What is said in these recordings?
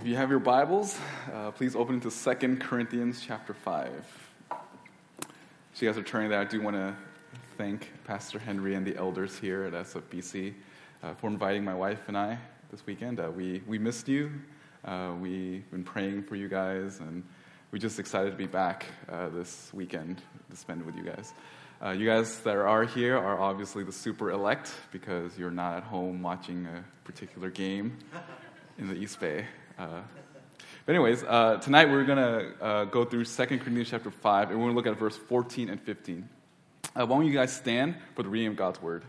If you have your Bibles, uh, please open to 2 Corinthians chapter 5. So you guys are turning there. I do want to thank Pastor Henry and the elders here at SFBC uh, for inviting my wife and I this weekend. Uh, we, we missed you. Uh, we've been praying for you guys, and we're just excited to be back uh, this weekend to spend with you guys. Uh, you guys that are here are obviously the super elect because you're not at home watching a particular game in the East Bay. Uh, but anyways, uh, tonight we're going to uh, go through 2 Corinthians chapter 5, and we're going to look at verse 14 and 15. Uh, why don't you guys stand for the reading of God's word?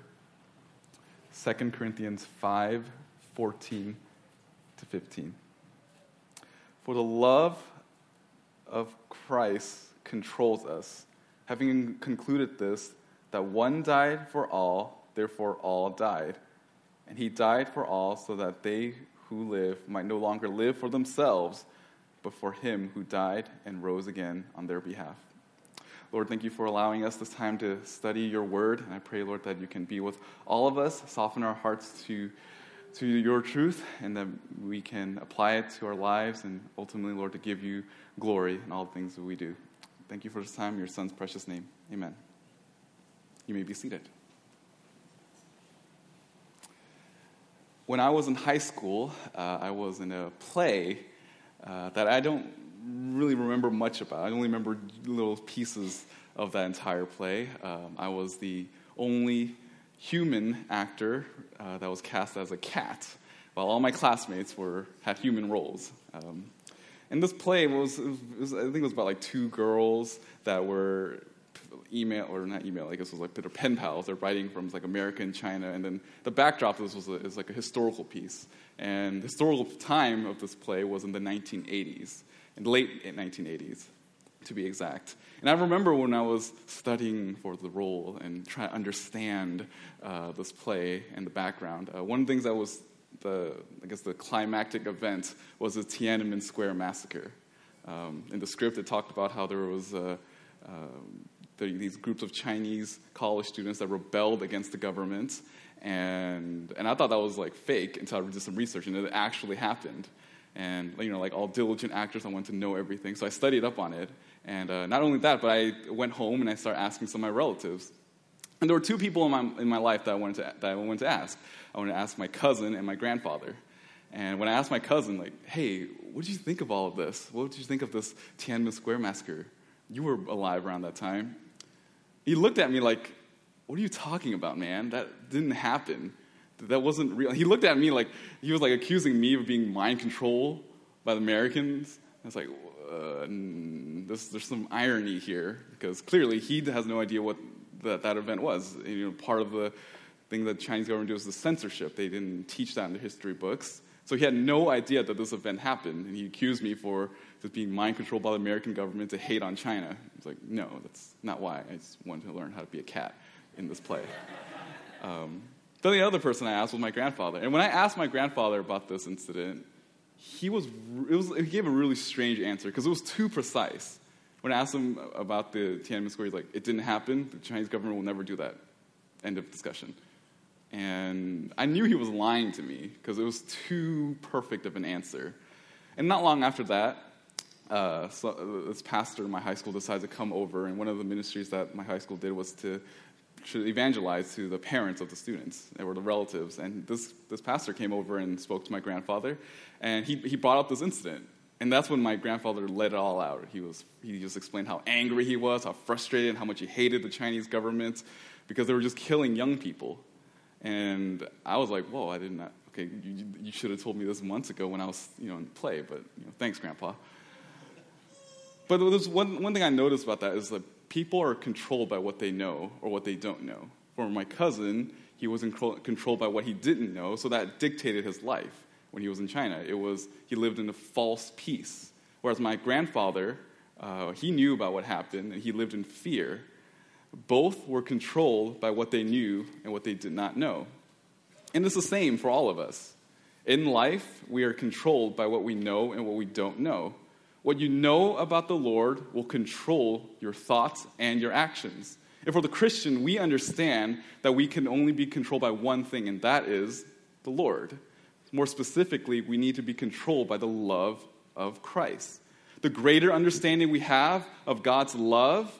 2 Corinthians 5, 14 to 15. For the love of Christ controls us, having concluded this, that one died for all, therefore all died. And he died for all so that they who live might no longer live for themselves, but for him who died and rose again on their behalf. Lord, thank you for allowing us this time to study your word. And I pray, Lord, that you can be with all of us, soften our hearts to, to your truth, and that we can apply it to our lives, and ultimately, Lord, to give you glory in all the things that we do. Thank you for this time. In your son's precious name. Amen. You may be seated. When I was in high school, uh, I was in a play uh, that I don't really remember much about. I only remember little pieces of that entire play. Um, I was the only human actor uh, that was cast as a cat, while all my classmates were had human roles. Um, and this play was, was, I think it was about like two girls that were email or not email, I guess it was like their pen pals. They're writing from like America and China, and then the backdrop of this was a, is like a historical piece. And the historical time of this play was in the 1980s, in late 1980s, to be exact. And I remember when I was studying for the role and trying to understand uh, this play and the background. Uh, one of the things that was the, I guess, the climactic event was the Tiananmen Square massacre. Um, in the script, it talked about how there was a, um, these groups of Chinese college students that rebelled against the government. And, and I thought that was like fake until I did some research, and it actually happened. And you know, like all diligent actors, I wanted to know everything, so I studied up on it. And uh, not only that, but I went home and I started asking some of my relatives. And there were two people in my, in my life that I, wanted to, that I wanted to ask. I wanted to ask my cousin and my grandfather. And when I asked my cousin, like, hey, what did you think of all of this? What did you think of this Tiananmen Square massacre? You were alive around that time. He looked at me like, What are you talking about, man? That didn't happen. That wasn't real. He looked at me like he was like accusing me of being mind controlled by the Americans. I was like, uh, this, there's some irony here because clearly he has no idea what that, that event was. You know, part of the thing that the Chinese government did was the censorship. They didn't teach that in the history books. So he had no idea that this event happened, and he accused me for just being mind controlled by the American government to hate on China. It's like, no, that's not why. I just wanted to learn how to be a cat in this play. Um, then the other person I asked was my grandfather. And when I asked my grandfather about this incident, he, was, was he gave a really strange answer because it was too precise. When I asked him about the Tiananmen Square, he's like, it didn't happen. The Chinese government will never do that. End of discussion. And I knew he was lying to me because it was too perfect of an answer. And not long after that, uh, so uh, this pastor in my high school decided to come over, and one of the ministries that my high school did was to, to evangelize to the parents of the students, they were the relatives. And this, this pastor came over and spoke to my grandfather, and he, he brought up this incident. And that's when my grandfather let it all out. He, was, he just explained how angry he was, how frustrated, how much he hated the Chinese government because they were just killing young people. And I was like, whoa, I didn't, okay, you, you should have told me this months ago when I was, you know, in play, but, you know, thanks, Grandpa. But there's one, one thing I noticed about that is that people are controlled by what they know or what they don't know. For my cousin, he was controlled by what he didn't know, so that dictated his life when he was in China. It was, he lived in a false peace. Whereas my grandfather, uh, he knew about what happened and he lived in fear. Both were controlled by what they knew and what they did not know. And it's the same for all of us. In life, we are controlled by what we know and what we don't know. What you know about the Lord will control your thoughts and your actions. And for the Christian, we understand that we can only be controlled by one thing, and that is the Lord. More specifically, we need to be controlled by the love of Christ. The greater understanding we have of God's love,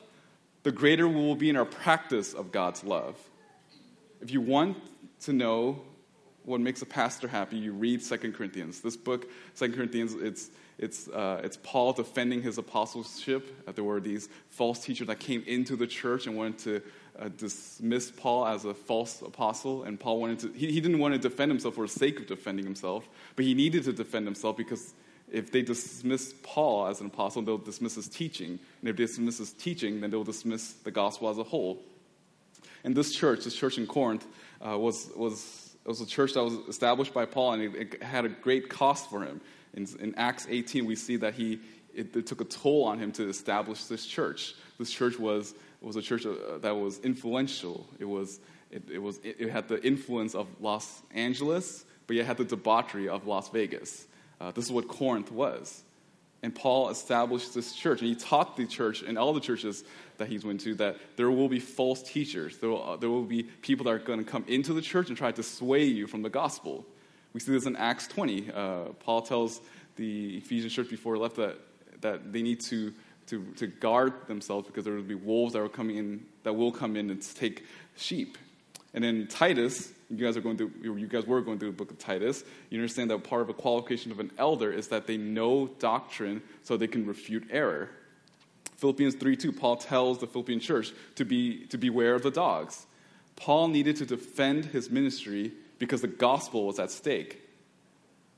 the greater we will be in our practice of God's love. If you want to know what makes a pastor happy, you read Second Corinthians. This book, Second Corinthians, it's, it's, uh, it's Paul defending his apostleship. There were these false teachers that came into the church and wanted to uh, dismiss Paul as a false apostle. And Paul wanted to, he, he didn't want to defend himself for the sake of defending himself, but he needed to defend himself because if they dismiss Paul as an apostle, they'll dismiss his teaching. And if they dismiss his teaching, then they'll dismiss the gospel as a whole. And this church, this church in Corinth, uh, was, was, was a church that was established by Paul, and it, it had a great cost for him. In, in Acts 18, we see that he, it, it, took a toll on him to establish this church. This church was, was a church uh, that was influential. It, was, it, it, was, it, had the influence of Los Angeles, but it had the debauchery of Las Vegas. Uh, this is what Corinth was. And Paul established this church, and he taught the church and all the churches that he's went to that there will be false teachers. There will, uh, there will be people that are going to come into the church and try to sway you from the gospel. We see this in Acts 20. Uh, Paul tells the Ephesian church before he left that, that they need to, to, to guard themselves because there will be wolves that, are coming in, that will come in and take sheep. And then Titus, you guys are going through, you guys were going through the book of Titus. You understand that part of a qualification of an elder is that they know doctrine so they can refute error. Philippians 3 2, Paul tells the Philippian church to, be, to beware of the dogs. Paul needed to defend his ministry because the gospel was at stake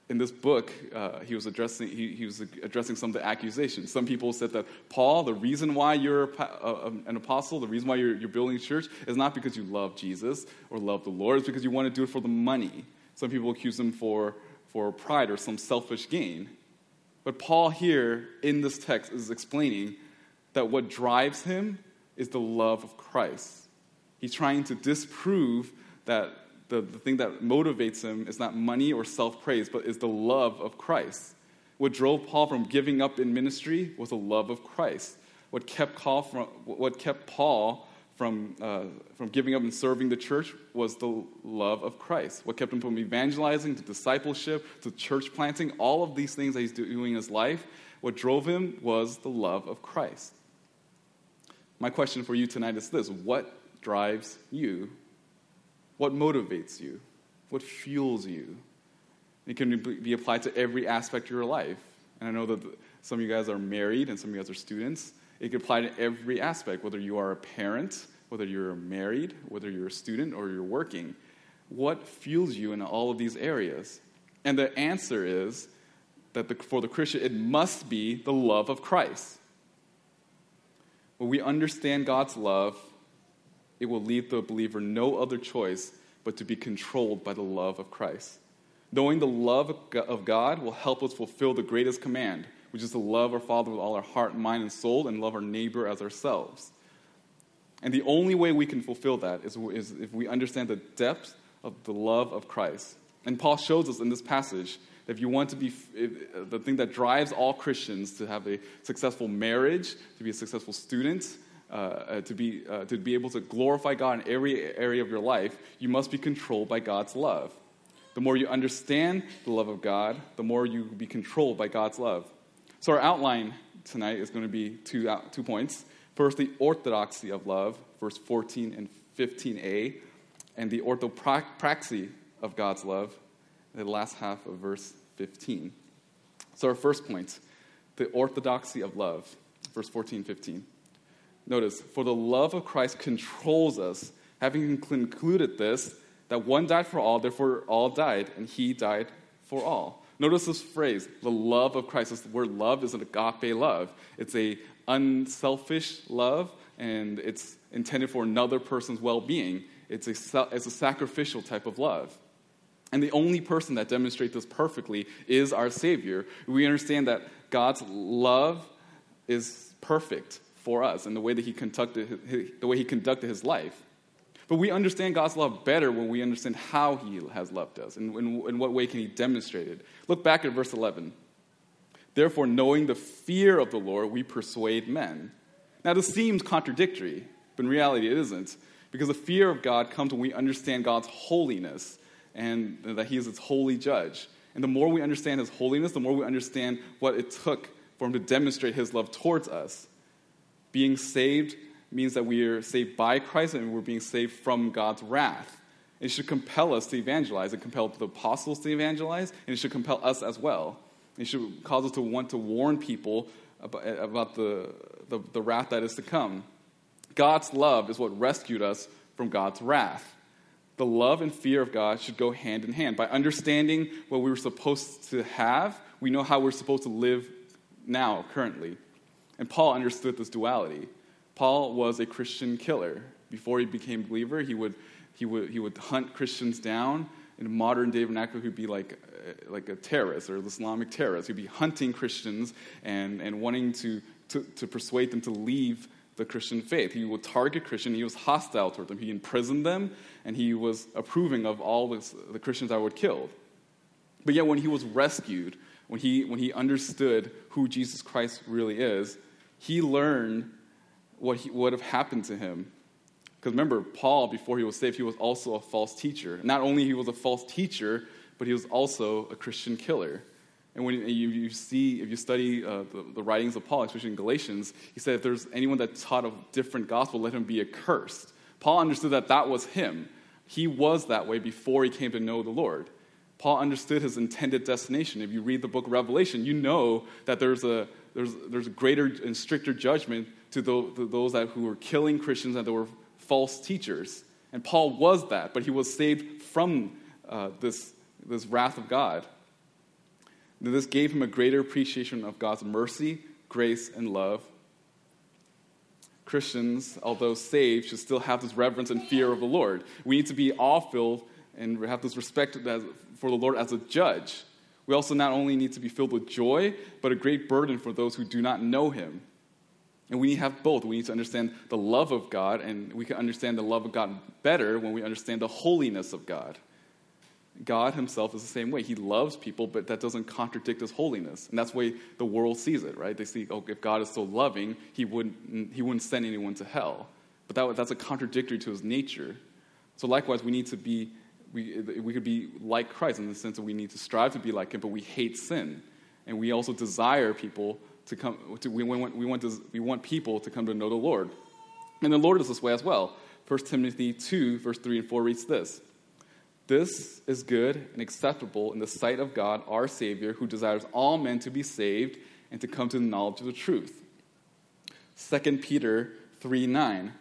in this book, uh, he was addressing he, he, was addressing some of the accusations. Some people said that Paul, the reason why you're a, a, an apostle, the reason why you're, you're building a church, is not because you love Jesus or love the Lord. It's because you want to do it for the money. Some people accuse him for for pride or some selfish gain. But Paul here in this text is explaining that what drives him is the love of Christ. He's trying to disprove that the, the thing that motivates him is not money or self praise, but is the love of Christ. What drove Paul from giving up in ministry was the love of Christ. What kept from, what kept Paul from, uh, from giving up and serving the church was the love of Christ. What kept him from evangelizing to discipleship to church planting, all of these things that he's doing in his life, what drove him was the love of Christ. My question for you tonight is this What drives you what motivates you? What fuels you? It can be applied to every aspect of your life. And I know that some of you guys are married and some of you guys are students. It can apply to every aspect, whether you are a parent, whether you're married, whether you're a student, or you're working. What fuels you in all of these areas? And the answer is that the, for the Christian, it must be the love of Christ. When we understand God's love, it will leave the believer no other choice but to be controlled by the love of Christ. Knowing the love of God will help us fulfill the greatest command, which is to love our Father with all our heart, mind, and soul, and love our neighbor as ourselves. And the only way we can fulfill that is, is if we understand the depth of the love of Christ. And Paul shows us in this passage that if you want to be the thing that drives all Christians to have a successful marriage, to be a successful student, uh, uh, to, be, uh, to be able to glorify God in every area of your life, you must be controlled by God's love. The more you understand the love of God, the more you be controlled by God's love. So, our outline tonight is going to be two, uh, two points. First, the orthodoxy of love, verse 14 and 15a, and the orthopraxy of God's love, the last half of verse 15. So, our first point, the orthodoxy of love, verse 14, 15. Notice, for the love of Christ controls us, having concluded this, that one died for all, therefore all died, and he died for all. Notice this phrase, the love of Christ. This word love is an agape love. It's a unselfish love, and it's intended for another person's well-being. It's a, it's a sacrificial type of love. And the only person that demonstrates this perfectly is our Savior. We understand that God's love is perfect for us and the way that he conducted his, the way he conducted his life. But we understand God's love better when we understand how he has loved us and in, what way can he demonstrate it. Look back at verse 11. Therefore, knowing the fear of the Lord, we persuade men. Now, this seems contradictory, but in reality, it isn't. Because the fear of God comes when we understand God's holiness and that he is its holy judge. And the more we understand his holiness, the more we understand what it took for him to demonstrate his love towards us. Being saved means that we are saved by Christ and we're being saved from God's wrath. It should compel us to evangelize. It compelled the apostles to evangelize, and it should compel us as well. It should cause us to want to warn people about, about the, the, the wrath that is to come. God's love is what rescued us from God's wrath. The love and fear of God should go hand in hand. By understanding what we were supposed to have, we know how we're supposed to live now, currently. And Paul understood this duality. Paul was a Christian killer. Before he became a believer, he would, he would, he would hunt Christians down. In modern day vernacular, he'd be like, uh, like a terrorist or an Islamic terrorist. He'd be hunting Christians and, and wanting to, to, to persuade them to leave the Christian faith. He would target Christians. He was hostile toward them. He imprisoned them, and he was approving of all this, the Christians that were killed. But yet, when he was rescued, when he, when he understood who Jesus Christ really is, he learned what he, would have happened to him. Because remember, Paul, before he was saved, he was also a false teacher. Not only he was a false teacher, but he was also a Christian killer. And when you, you see, if you study uh, the, the, writings of Paul, especially in Galatians, he said if there's anyone that taught a different gospel, let him be accursed. Paul understood that that was him. He was that way before he came to know the Lord. Paul understood his intended destination. If you read the book of Revelation, you know that there's a, there's, there's a greater and stricter judgment to, the, to those that, who were killing Christians and that were false teachers. And Paul was that, but he was saved from uh, this, this wrath of God. And This gave him a greater appreciation of God's mercy, grace, and love. Christians, although saved, should still have this reverence and fear of the Lord. We need to be awe filled and have this respect for the Lord as a judge. We also not only need to be filled with joy, but a great burden for those who do not know Him. And we need to have both. We need to understand the love of God, and we can understand the love of God better when we understand the holiness of God. God himself is the same way. He loves people, but that doesn't contradict his holiness. And that's the way the world sees it, right? They see, oh, if God is so loving, he wouldn't, he wouldn't send anyone to hell. But that, that's a contradictory to his nature. So likewise, we need to be, we, we could be like Christ in the sense that we need to strive to be like him, but we hate sin. And we also desire people to come, to, we, want, we, want we want people to come to know the Lord. And the Lord is this way as well. 1 Timothy 2, verse 3 and 4 reads this. This is good and acceptable in the sight of God, our Savior, who desires all men to be saved and to come to the knowledge of the truth. 2 Peter 3 9.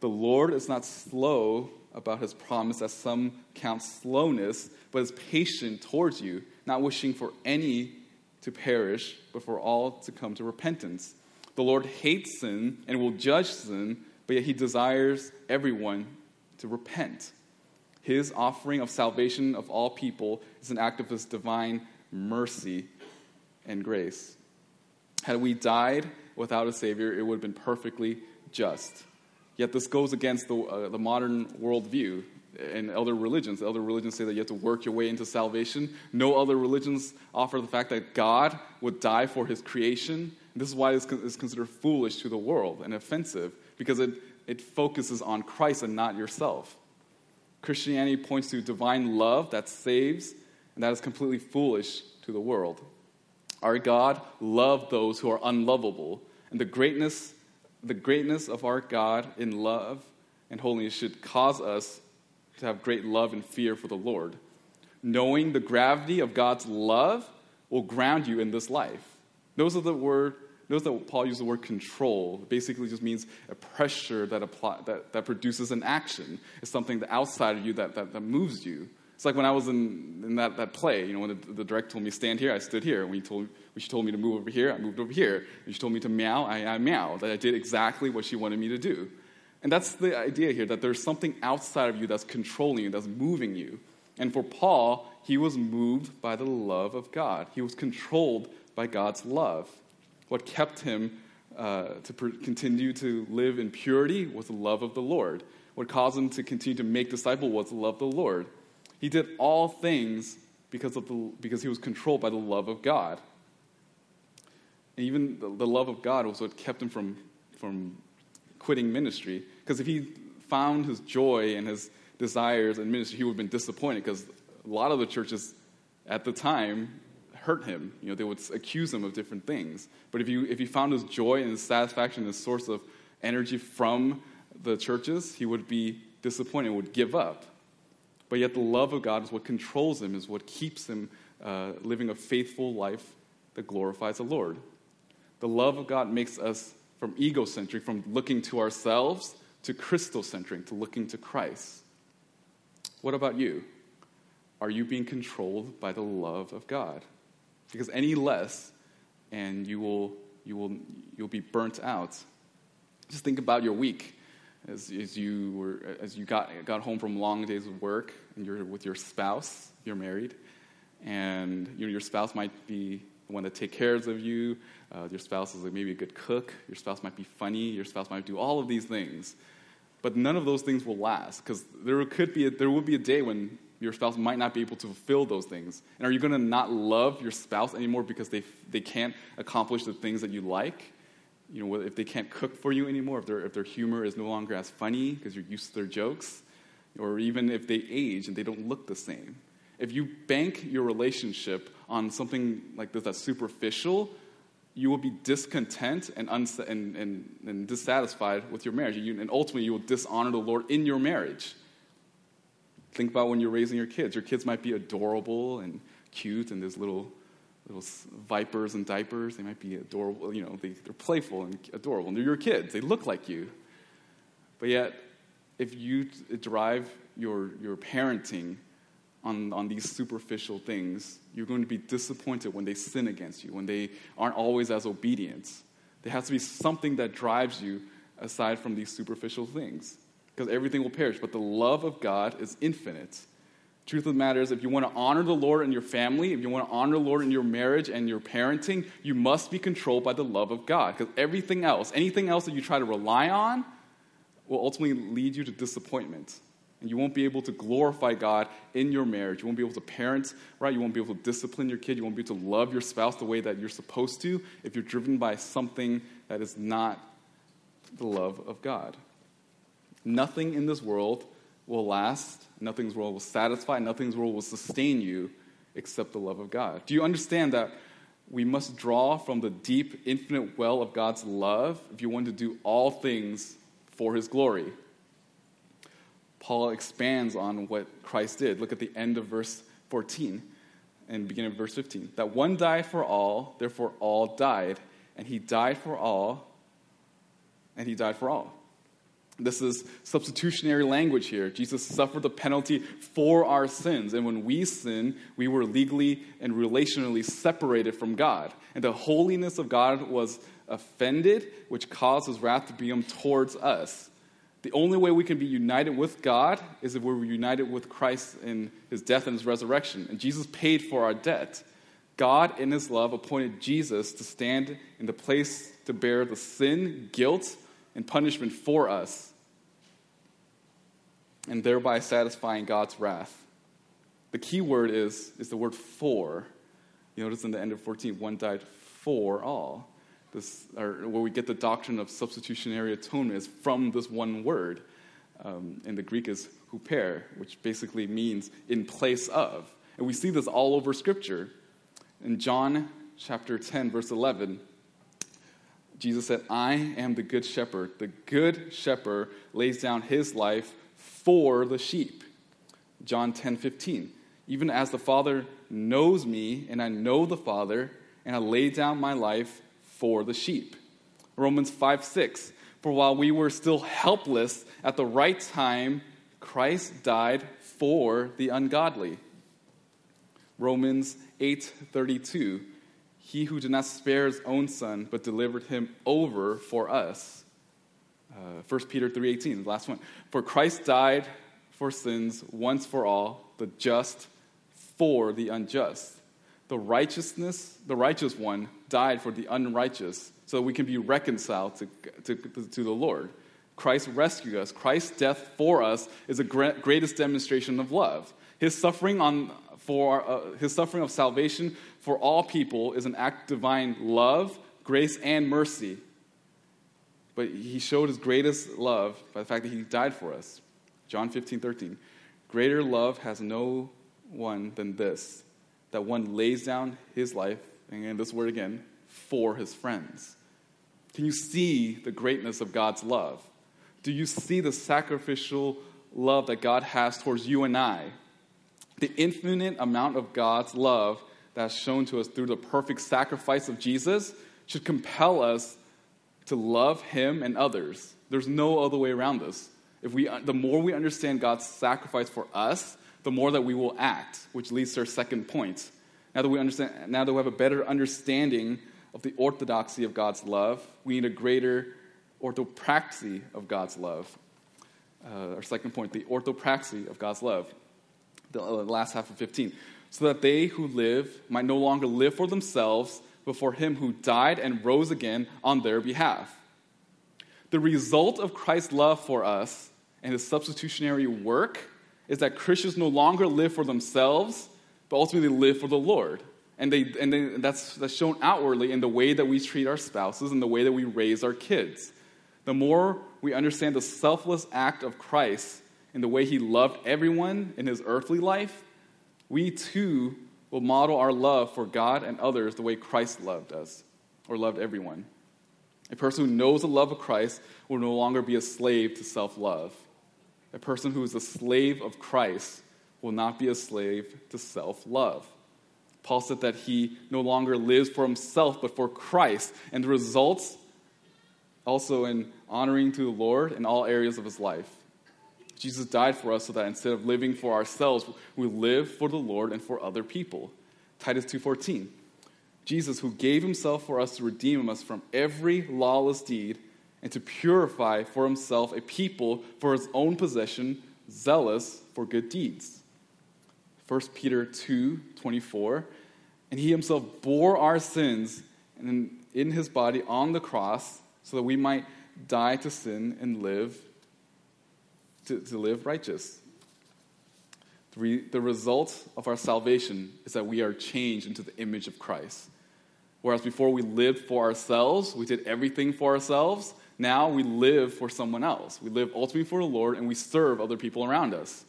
The Lord is not slow about his promise, as some count slowness, but is patient towards you, not wishing for any to perish, but for all to come to repentance. The Lord hates sin and will judge sin, but yet he desires everyone to repent. His offering of salvation of all people is an act of his divine mercy and grace. Had we died without a Savior, it would have been perfectly just. Yet this goes against the, uh, the modern worldview and other religions. Other religions say that you have to work your way into salvation. No other religions offer the fact that God would die for his creation. This is why it's considered foolish to the world and offensive, because it, it focuses on Christ and not yourself. Christianity points to divine love that saves, and that is completely foolish to the world. Our God loved those who are unlovable, and the greatness, the greatness of our God in love and holiness should cause us to have great love and fear for the Lord. Knowing the gravity of God's love will ground you in this life. Notice the word Notice that Paul used the word control. It basically just means a pressure that, apply, that, that produces an action. It's something that outside of you that, that, that moves you. It's like when I was in, in that, that play, you know, when the, the director told me stand here, I stood here. When, he told, when she told me to move over here, I moved over here. When she told me to meow, I, I meowed. I did exactly what she wanted me to do. And that's the idea here, that there's something outside of you that's controlling you, that's moving you. And for Paul, he was moved by the love of God. He was controlled by God's love. What kept him uh, to per- continue to live in purity was the love of the Lord. What caused him to continue to make disciples was the love of the Lord. He did all things because, of the, because he was controlled by the love of God. And even the, love of God was what kept him from, from quitting ministry. Because if he found his joy and his desires in ministry, he would have been disappointed because a lot of the churches at the time hurt him. You know, they would accuse him of different things. But if you if he found his joy and his satisfaction, his source of energy from the churches, he would be disappointed, would give up. But yet, the love of God is what controls them, is what keeps them uh, living a faithful life that glorifies the Lord. The love of God makes us from egocentric, from looking to ourselves, to Christocentric, to looking to Christ. What about you? Are you being controlled by the love of God? Because any less, and you will, you will, you'll be burnt out. Just think about your week as, as you, were, as you got, got home from long days of work and you're with your spouse, you're married, and you know, your spouse might be the one that take cares of you. Uh, your spouse is maybe a good cook. Your spouse might be funny. Your spouse might do all of these things. But none of those things will last because there could be a, there will be a day when your spouse might not be able to fulfill those things. And are you going to not love your spouse anymore because they, they can't accomplish the things that you like? You know, if they can't cook for you anymore, if, their if their humor is no longer as funny because you're used to their jokes, or even if they age and they don't look the same. If you bank your relationship on something like this that's superficial, you will be discontent and, uns- and, and, and dissatisfied with your marriage. You, and ultimately, you will dishonor the Lord in your marriage. Think about when you're raising your kids. Your kids might be adorable and cute, and there's little, little vipers and diapers. They might be adorable, you know, they, they're playful and adorable. And they're your kids, they look like you. But yet, if you drive your, your parenting on, on these superficial things, you're going to be disappointed when they sin against you, when they aren't always as obedient. There has to be something that drives you aside from these superficial things, because everything will perish. But the love of God is infinite. Truth of the matter is, if you want to honor the Lord in your family, if you want to honor the Lord in your marriage and your parenting, you must be controlled by the love of God. Because everything else, anything else that you try to rely on, will ultimately lead you to disappointment. And you won't be able to glorify God in your marriage. You won't be able to parent, right? You won't be able to discipline your kid. You won't be able to love your spouse the way that you're supposed to if you're driven by something that is not the love of God. Nothing in this world will last, nothing's world will satisfy, nothing's world will sustain you except the love of God. Do you understand that we must draw from the deep, infinite well of God's love if you want to do all things for his glory? Paul expands on what Christ did. Look at the end of verse 14 and beginning of verse 15. That one died for all, therefore all died, and he died for all, and he died for all. This is substitutionary language here. Jesus suffered the penalty for our sins. And when we sin, we were legally and relationally separated from God. And the holiness of God was offended, which caused his wrath to be towards us. The only way we can be united with God is if we're united with Christ in his death and his resurrection. And Jesus paid for our debt. God, in his love, appointed Jesus to stand in the place to bear the sin, guilt, and punishment for us, and thereby satisfying God's wrath. The key word is, is the word for. You notice in the end of 14, one died for all this, or where we get the doctrine of substitutionary atonement is from this one word. Um, and the Greek is huper, which basically means in place of. And we see this all over Scripture. In John chapter 10, verse 11, Jesus said, I am the good shepherd. The good shepherd lays down his life for the sheep. John 10, 15. Even as the Father knows me, and I know the Father, and I lay down my life for the sheep. Romans 5 6. For while we were still helpless, at the right time, Christ died for the ungodly. Romans 8:32 He who did not spare his own son but delivered him over for us. Uh, 1 Peter 3:18 the last one. For Christ died for sins once for all, the just for the unjust the righteousness, the righteous one died for the unrighteous so that we can be reconciled to, to, to the Lord. Christ rescued us. Christ's death for us is the greatest demonstration of love. His suffering, on, for, uh, his suffering of salvation for all people is an act of divine love, grace, and mercy. But he showed his greatest love by the fact that he died for us. John 15, 13. Greater love has no one than this that one lays down his life, and this word again, for his friends. Can you see the greatness of God's love? Do you see the sacrificial love that God has towards you and I? The infinite amount of God's love that's shown to us through the perfect sacrifice of Jesus should compel us to love Him and others. There's no other way around this. If we, the more we understand God's sacrifice for us, the more that we will act, which leads to our second point. Now that we understand, now that we have a better understanding of the orthodoxy of God's love, we need a greater orthopraxy of God's love. Uh, our second point, the orthopraxy of God's love. The, uh, last half of 15. So that they who live might no longer live for themselves, but for him who died and rose again on their behalf. The result of Christ's love for us and his substitutionary work is that Christians no longer live for themselves, but ultimately live for the Lord. And, they, and they, that's, that's shown outwardly in the way that we treat our spouses and the way that we raise our kids. The more we understand the selfless act of Christ in the way he loved everyone in his earthly life, we too will model our love for God and others the way Christ loved us or loved everyone. A person who knows the love of Christ will no longer be a slave to self love. A person who is a slave of Christ will not be a slave to self love. Paul said that he no longer lives for himself, but for Christ. And the results also in honoring to the Lord in all areas of his life. Jesus died for us so that instead of living for ourselves, we live for the Lord and for other people. Titus 2:14. Jesus who gave himself for us to redeem us from every lawless deed and to purify for himself a people for his own possession, zealous for good deeds. 1 Peter 2:24. And he himself bore our sins in, in his body on the cross so that we might die to sin and live to, to live righteous. The, re, the result of our salvation is that we are changed into the image of Christ. Whereas before we lived for ourselves, we did everything for ourselves, now we live for someone else. We live ultimately for the Lord and we serve other people around us.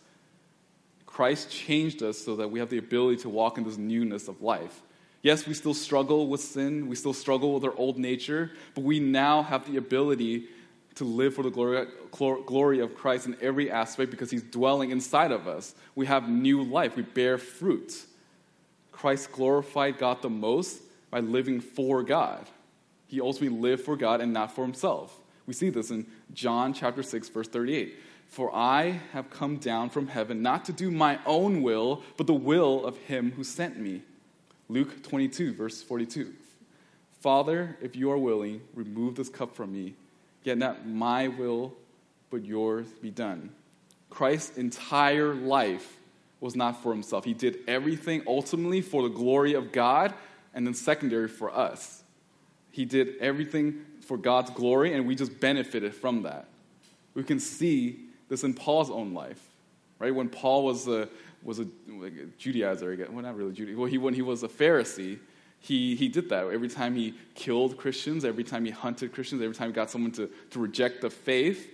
Christ changed us so that we have the ability to walk in this newness of life. Yes, we still struggle with sin, we still struggle with our old nature, but we now have the ability to live for the glory, glory of Christ in every aspect because He's dwelling inside of us. We have new life, we bear fruit. Christ glorified God the most by living for God. He ultimately lived for God and not for himself. We see this in John chapter 6 verse 38. For I have come down from heaven not to do my own will, but the will of him who sent me. Luke 22 verse 42. Father, if you are willing, remove this cup from me, yet not my will, but yours be done. Christ's entire life was not for himself. He did everything ultimately for the glory of God and then secondary for us. He did everything for God's glory, and we just benefited from that. We can see this in Paul's own life, right? When Paul was a, was a, like a Judaizer, well, not really Judaizer, well, he, when he was a Pharisee, he, he did that. Every time he killed Christians, every time he hunted Christians, every time he got someone to, to reject the faith,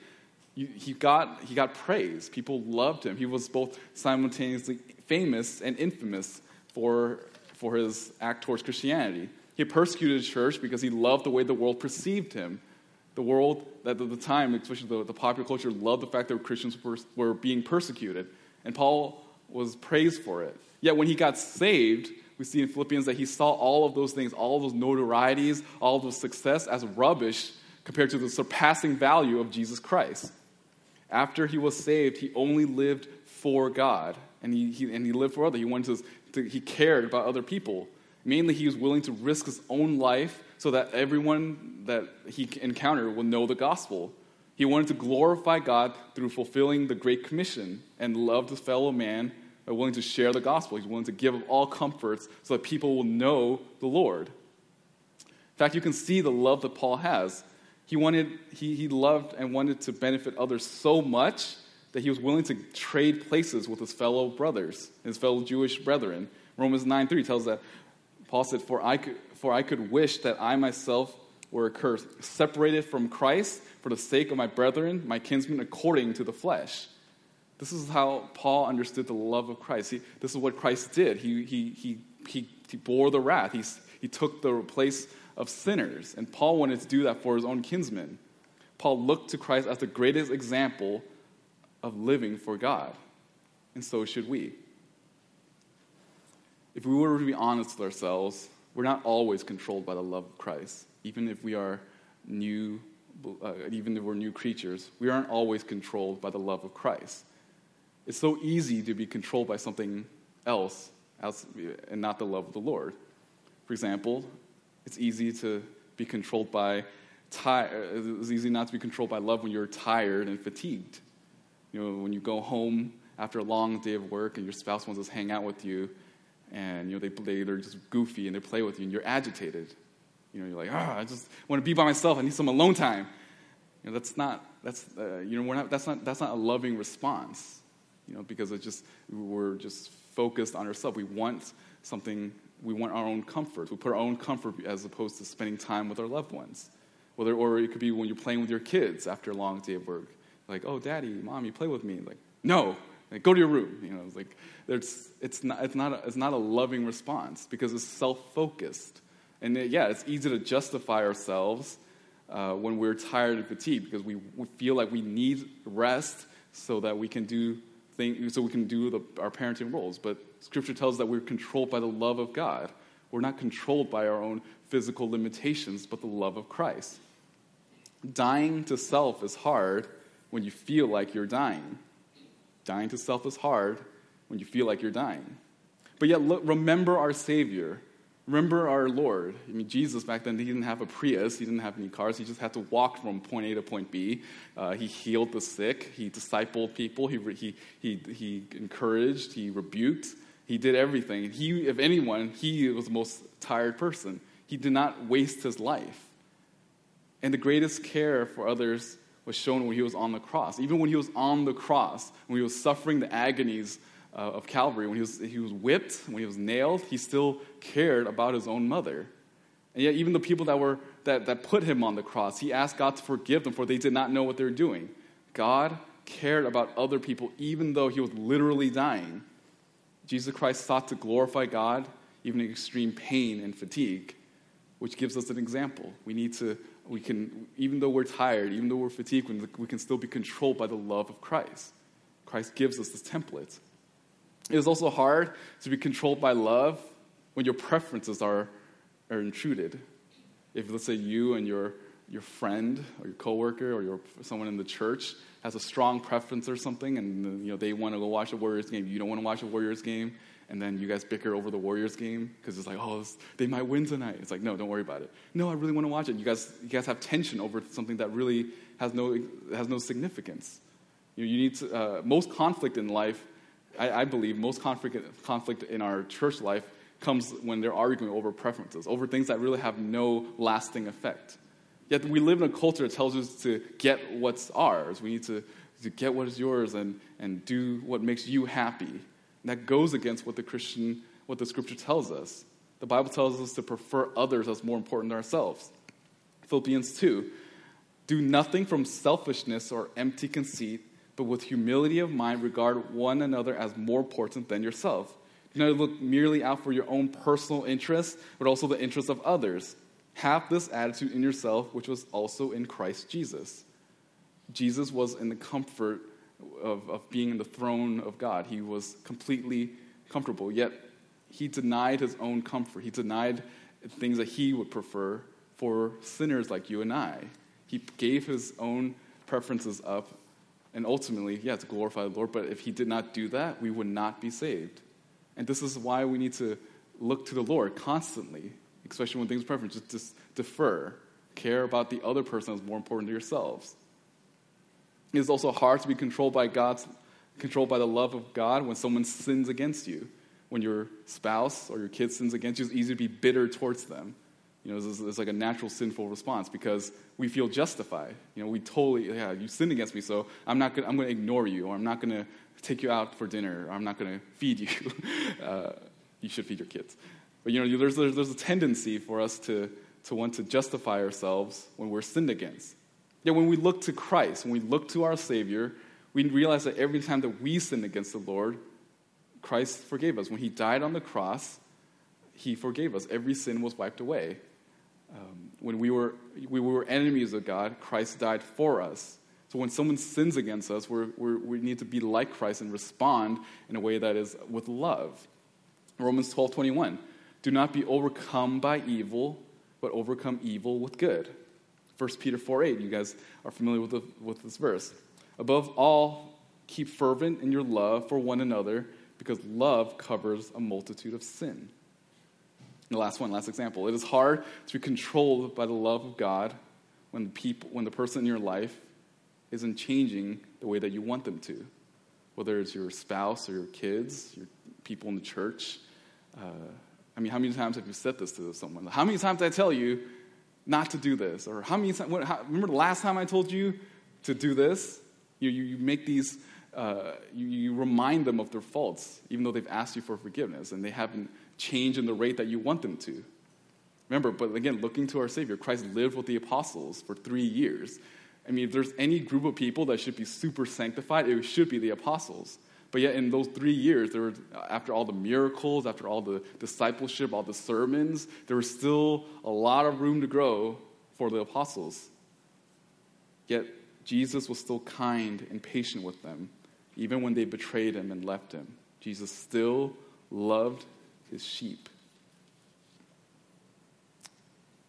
he got, he got praise. People loved him. He was both simultaneously famous and infamous for, for his act towards Christianity. He persecuted the church because he loved the way the world perceived him. The world, at the time, especially the, the popular culture, loved the fact that Christians were, were being persecuted. And Paul was praised for it. Yet when he got saved, we see in Philippians that he saw all of those things, all those notorieties, all those success as rubbish compared to the surpassing value of Jesus Christ. After he was saved, he only lived for God, and he, he and he lived for others. He wanted to, to, he cared about other people. Mainly, he was willing to risk his own life so that everyone that he encountered will know the gospel. He wanted to glorify God through fulfilling the Great Commission and love his fellow man willing to share the gospel. He's willing to give up all comforts so that people will know the Lord. In fact, you can see the love that Paul has. He, wanted, he, he loved and wanted to benefit others so much that he was willing to trade places with his fellow brothers, his fellow Jewish brethren. Romans 9 3 tells that Paul said, For I could, for I could wish that I myself were accursed, separated from Christ for the sake of my brethren, my kinsmen, according to the flesh. This is how Paul understood the love of Christ. He, this is what Christ did. He, he, he, he, he bore the wrath, he, he took the place of sinners. And Paul wanted to do that for his own kinsmen. Paul looked to Christ as the greatest example of living for God. And so should we. If we were to be honest with ourselves, we're not always controlled by the love of Christ. Even if we are new, uh, even if we're new creatures, we aren't always controlled by the love of Christ. It's so easy to be controlled by something else and not the love of the Lord. For example, it's easy to be controlled by it's easy not to be controlled by love when you're tired and fatigued. You know, when you go home after a long day of work and your spouse wants to hang out with you, and you know they, they they're just goofy and they play with you, and you're agitated. You know, you're like, ah, oh, I just want to be by myself. I need some alone time. You know, that's not that's uh, you know we're not that's not that's not a loving response you know, because it's just we're just focused on ourselves. We want something. We want our own comfort. We put our own comfort as opposed to spending time with our loved ones. Whether, or it could be when you're playing with your kids after a long day of work. Like, oh, daddy, mom, you play with me. Like, no, like, go to your room. You know, it's like there's, it's not, it's not, a, it's not a loving response because it's self-focused. And it, yeah, it's easy to justify ourselves uh, when we're tired and fatigued because we, we feel like we need rest so that we can do thing, so we can do the, our parenting roles. But Scripture tells that we're controlled by the love of God. We're not controlled by our own physical limitations, but the love of Christ. Dying to self is hard when you feel like you're dying. Dying to self is hard when you feel like you're dying. But yet, look, remember our Savior Remember our Lord. I mean, Jesus back then, he didn't have a Prius, he didn't have any cars, he just had to walk from point A to point B. Uh, he healed the sick, he discipled people, he, he, he, he encouraged, he rebuked, he did everything. He, if anyone, he was the most tired person. He did not waste his life. And the greatest care for others was shown when he was on the cross. Even when he was on the cross, when he was suffering the agonies uh, of Calvary, when he was, he was whipped, when he was nailed, he still cared about his own mother. And yet, even the people that, were, that, that put him on the cross, he asked God to forgive them, for they did not know what they were doing. God cared about other people, even though he was literally dying. Jesus Christ sought to glorify God, even in extreme pain and fatigue, which gives us an example. We need to, we can, even though we're tired, even though we're fatigued, we can still be controlled by the love of Christ. Christ gives us this template. It is also hard to be controlled by love when your preferences are, are intruded. If, let's say, you and your, your friend or your coworker or your, someone in the church has a strong preference or something, and you know, they want to go watch a Warriors game, you don't want to watch a Warriors game, and then you guys bicker over the Warriors game because it's like, oh, this, they might win tonight. It's like, no, don't worry about it. No, I really want to watch it. You guys, you guys have tension over something that really has no, has no significance. You, know, you need to, uh, most conflict in life I, I believe most conflict, conflict in our church life comes when they're arguing over preferences, over things that really have no lasting effect. Yet we live in a culture that tells us to get what's ours. We need to, to get what is yours and, and do what makes you happy. And that goes against what the Christian, what the scripture tells us. The Bible tells us to prefer others as more important than ourselves. Philippians 2 Do nothing from selfishness or empty conceit but with humility of mind, regard one another as more important than yourself. Do not look merely out for your own personal interests, but also the interests of others. Have this attitude in yourself, which was also in Christ Jesus. Jesus was in the comfort of, of being in the throne of God. He was completely comfortable, yet he denied his own comfort. He denied things that he would prefer for sinners like you and I. He gave his own preferences up and ultimately, yeah, to glorify the Lord. But if he did not do that, we would not be saved. And this is why we need to look to the Lord constantly, especially when things are preference. Just, just defer. Care about the other person as more important to yourselves. It is also hard to be controlled by God's controlled by the love of God when someone sins against you. When your spouse or your kid sins against you, it's easy to be bitter towards them. You know, it's, like a natural sinful response because we feel justified. You know, we totally, yeah, you sinned against me, so I'm not gonna, I'm to ignore you, or I'm not to take you out for dinner, or I'm not to feed you. uh, you should feed your kids. But, you know, there's, there's, there's a tendency for us to, to want to justify ourselves when we're sinned against. Yet when we look to Christ, when we look to our Savior, we realize that every time that we sin against the Lord, Christ forgave us. When he died on the cross, he forgave us. Every sin was wiped away. Um, when we were, we were enemies of God, Christ died for us. So when someone sins against us, we're, we're, we need to be like Christ and respond in a way that is with love. Romans 12 21. Do not be overcome by evil, but overcome evil with good. 1 Peter 4 8. You guys are familiar with, the, with this verse. Above all, keep fervent in your love for one another, because love covers a multitude of sin. The last one, last example. It is hard to be controlled by the love of God when the, people, when the person in your life isn't changing the way that you want them to. Whether it's your spouse or your kids, your people in the church. Uh, I mean, how many times have you said this to someone? How many times did I tell you not to do this? Or how many times, remember the last time I told you to do this? You, you, you make these, uh, you, you remind them of their faults, even though they've asked you for forgiveness and they haven't changed in the rate that you want them to. Remember, but again, looking to our Savior, Christ lived with the apostles for three years. I mean, if there's any group of people that should be super sanctified, it should be the apostles. But yet, in those three years, there were, after all the miracles, after all the discipleship, all the sermons, there was still a lot of room to grow for the apostles. Yet, Jesus was still kind and patient with them, even when they betrayed him and left him. Jesus still loved his sheep.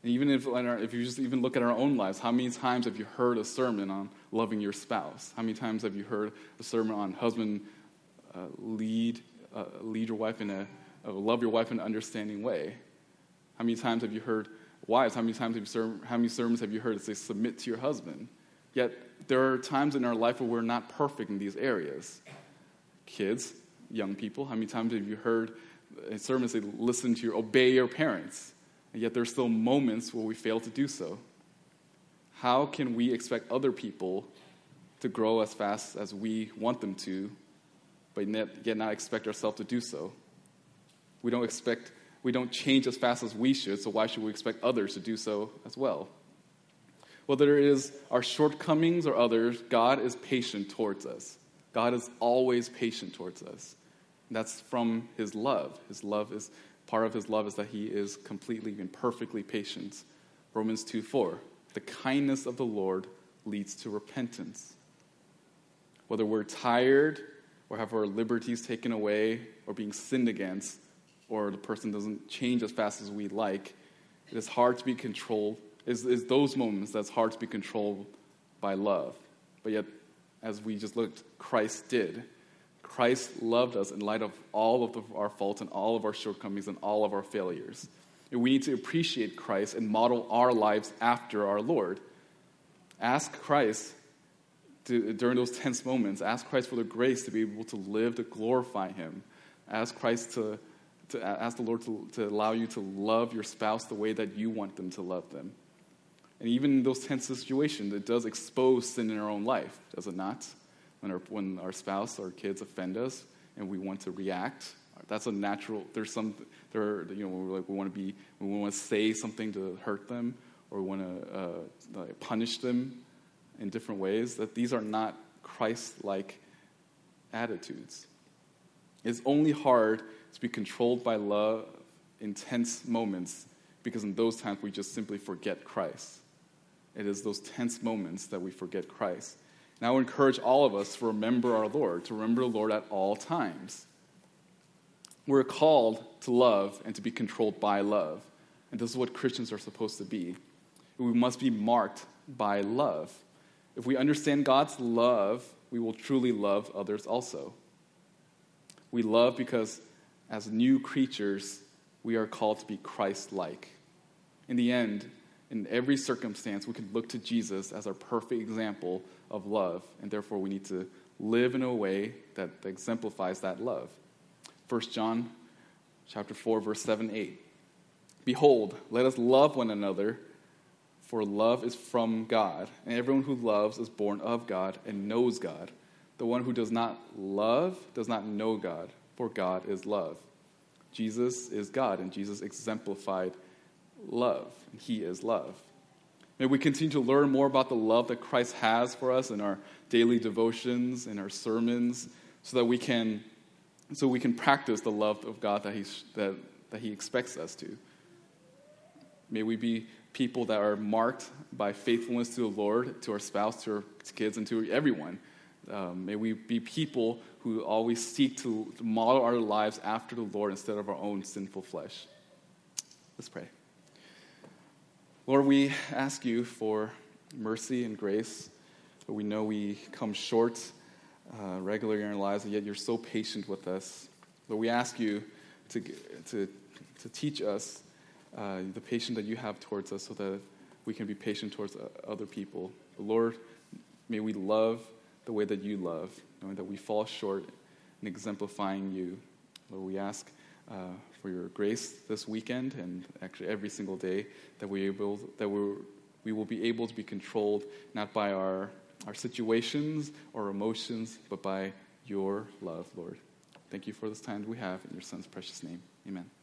And even if, if you just even look at our own lives, how many times have you heard a sermon on loving your spouse? How many times have you heard a sermon on husband uh, lead, uh, lead your wife in a, uh, love your wife in an understanding way? How many times have you heard wives? How many times have you ser- how many sermons have you heard that say submit to your husband? Yet there are times in our life where we're not perfect in these areas. Kids, young people, how many times have you heard Uh, a sermon say listen to your obey your parents? And yet there's still moments where we fail to do so. How can we expect other people to grow as fast as we want them to but yet not expect ourselves to do so. We don't expect, we don't change as fast as we should, so why should we expect others to do so as well? Whether it is our shortcomings or others, God is patient towards us. God is always patient towards us. That's from His love. His love is, part of His love is that He is completely and perfectly patient. Romans 2 4. The kindness of the Lord leads to repentance. Whether we're tired or have our liberties taken away or being sinned against, or the person doesn't change as fast as we like, it is hard to be controlled. It's, it's those moments that's hard to be controlled by love. But yet, as we just looked, Christ did. Christ loved us in light of all of the, our faults and all of our shortcomings and all of our failures. And we need to appreciate Christ and model our lives after our Lord. Ask Christ to, during those tense moments, ask Christ for the grace to be able to live to glorify Him. Ask Christ to, to ask the Lord to, to allow you to love your spouse the way that you want them to love them. And even in those tense situations, it does expose sin in our own life, does it not? When our, when our spouse or kids offend us and we want to react, that's a natural. There's some there, are, you know, we like we want to be, we want to say something to hurt them, or want to uh, punish them in different ways, that these are not Christ like attitudes. It's only hard to be controlled by love intense moments because in those times we just simply forget Christ. It is those tense moments that we forget Christ. And I would encourage all of us to remember our Lord, to remember the Lord at all times. We're called to love and to be controlled by love. And this is what Christians are supposed to be. We must be marked by love. If we understand God's love, we will truly love others also. We love because as new creatures, we are called to be Christ like. In the end, in every circumstance, we can look to Jesus as our perfect example of love, and therefore we need to live in a way that exemplifies that love. 1 John chapter 4 verse 7 8 Behold, let us love one another for love is from God, and everyone who loves is born of God and knows God. The one who does not love does not know God, for God is love. Jesus is God, and Jesus exemplified love, He is love. May we continue to learn more about the love that Christ has for us in our daily devotions, in our sermons, so that we can, so we can practice the love of God that, he's, that, that He expects us to. May we be people that are marked by faithfulness to the Lord, to our spouse, to our kids, and to everyone. Um, may we be people who always seek to model our lives after the Lord instead of our own sinful flesh. Let's pray. Lord, we ask you for mercy and grace, we know we come short uh, regularly in our lives, and yet you're so patient with us. Lord, we ask you to, to, to teach us uh, the patience that you have towards us so that we can be patient towards uh, other people. Lord, may we love the way that you love, knowing that we fall short in exemplifying you. Lord, we ask uh, for your grace this weekend and actually every single day that we able that we we will be able to be controlled not by our our situations or emotions, but by your love, Lord. Thank you for this time we have in your Son's precious name. Amen.